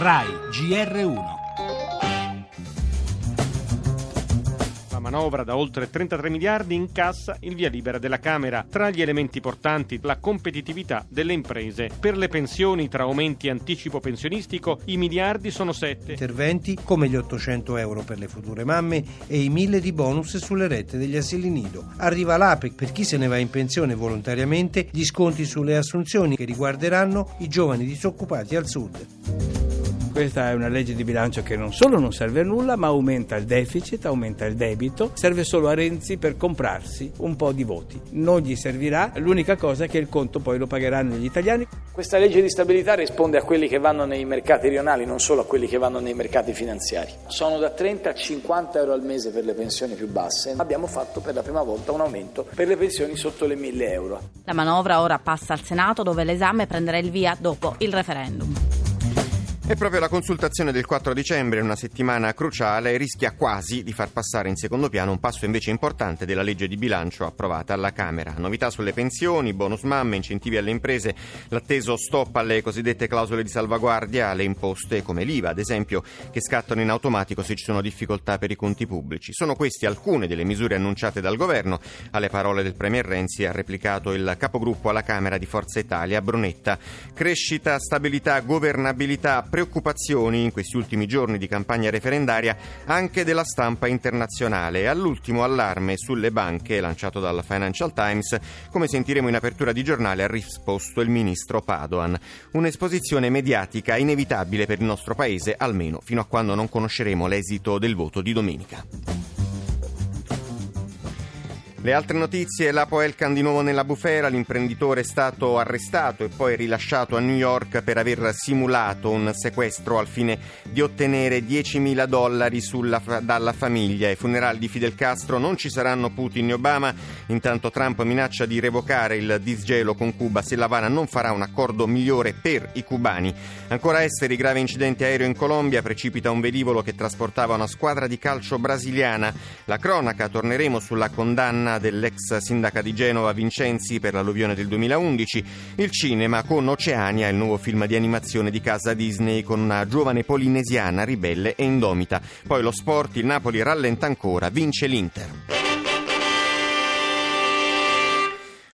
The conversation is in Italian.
RAI GR1 manovra da oltre 33 miliardi incassa il via libera della Camera. Tra gli elementi portanti la competitività delle imprese. Per le pensioni tra aumenti e anticipo pensionistico i miliardi sono 7. Interventi come gli 800 euro per le future mamme e i 1000 di bonus sulle rette degli asili nido. Arriva l'APEC per chi se ne va in pensione volontariamente, gli sconti sulle assunzioni che riguarderanno i giovani disoccupati al sud. Questa è una legge di bilancio che non solo non serve a nulla, ma aumenta il deficit, aumenta il debito, serve solo a Renzi per comprarsi un po' di voti. Non gli servirà, l'unica cosa è che il conto poi lo pagheranno gli italiani. Questa legge di stabilità risponde a quelli che vanno nei mercati rionali, non solo a quelli che vanno nei mercati finanziari. Sono da 30 a 50 euro al mese per le pensioni più basse. Abbiamo fatto per la prima volta un aumento per le pensioni sotto le 1000 euro. La manovra ora passa al Senato dove l'esame prenderà il via dopo il referendum. E proprio la consultazione del 4 dicembre, una settimana cruciale, rischia quasi di far passare in secondo piano un passo invece importante della legge di bilancio approvata alla Camera. Novità sulle pensioni, bonus mamme, incentivi alle imprese, l'atteso stop alle cosiddette clausole di salvaguardia, alle imposte come l'IVA, ad esempio, che scattano in automatico se ci sono difficoltà per i conti pubblici. Sono queste alcune delle misure annunciate dal governo. Alle parole del Premier Renzi ha replicato il capogruppo alla Camera di Forza Italia, Brunetta. Crescita, stabilità, governabilità, preoccupazioni in questi ultimi giorni di campagna referendaria anche della stampa internazionale. All'ultimo allarme sulle banche lanciato dal Financial Times, come sentiremo in apertura di giornale, ha risposto il ministro Padoan. Un'esposizione mediatica inevitabile per il nostro paese, almeno fino a quando non conosceremo l'esito del voto di domenica. Le altre notizie, l'Apo Elkan di nuovo nella bufera, l'imprenditore è stato arrestato e poi rilasciato a New York per aver simulato un sequestro al fine di ottenere 10.000 dollari sulla, dalla famiglia. Ai funerali di Fidel Castro non ci saranno Putin e Obama, intanto Trump minaccia di revocare il disgelo con Cuba se l'Havana non farà un accordo migliore per i cubani. Ancora esteri, grave incidente aereo in Colombia, precipita un velivolo che trasportava una squadra di calcio brasiliana. La cronaca, torneremo sulla condanna condanna dell'ex sindaca di Genova Vincenzi per l'alluvione del 2011, il cinema con Oceania, il nuovo film di animazione di casa Disney con una giovane polinesiana ribelle e indomita. Poi lo sport, il Napoli rallenta ancora, vince l'Inter.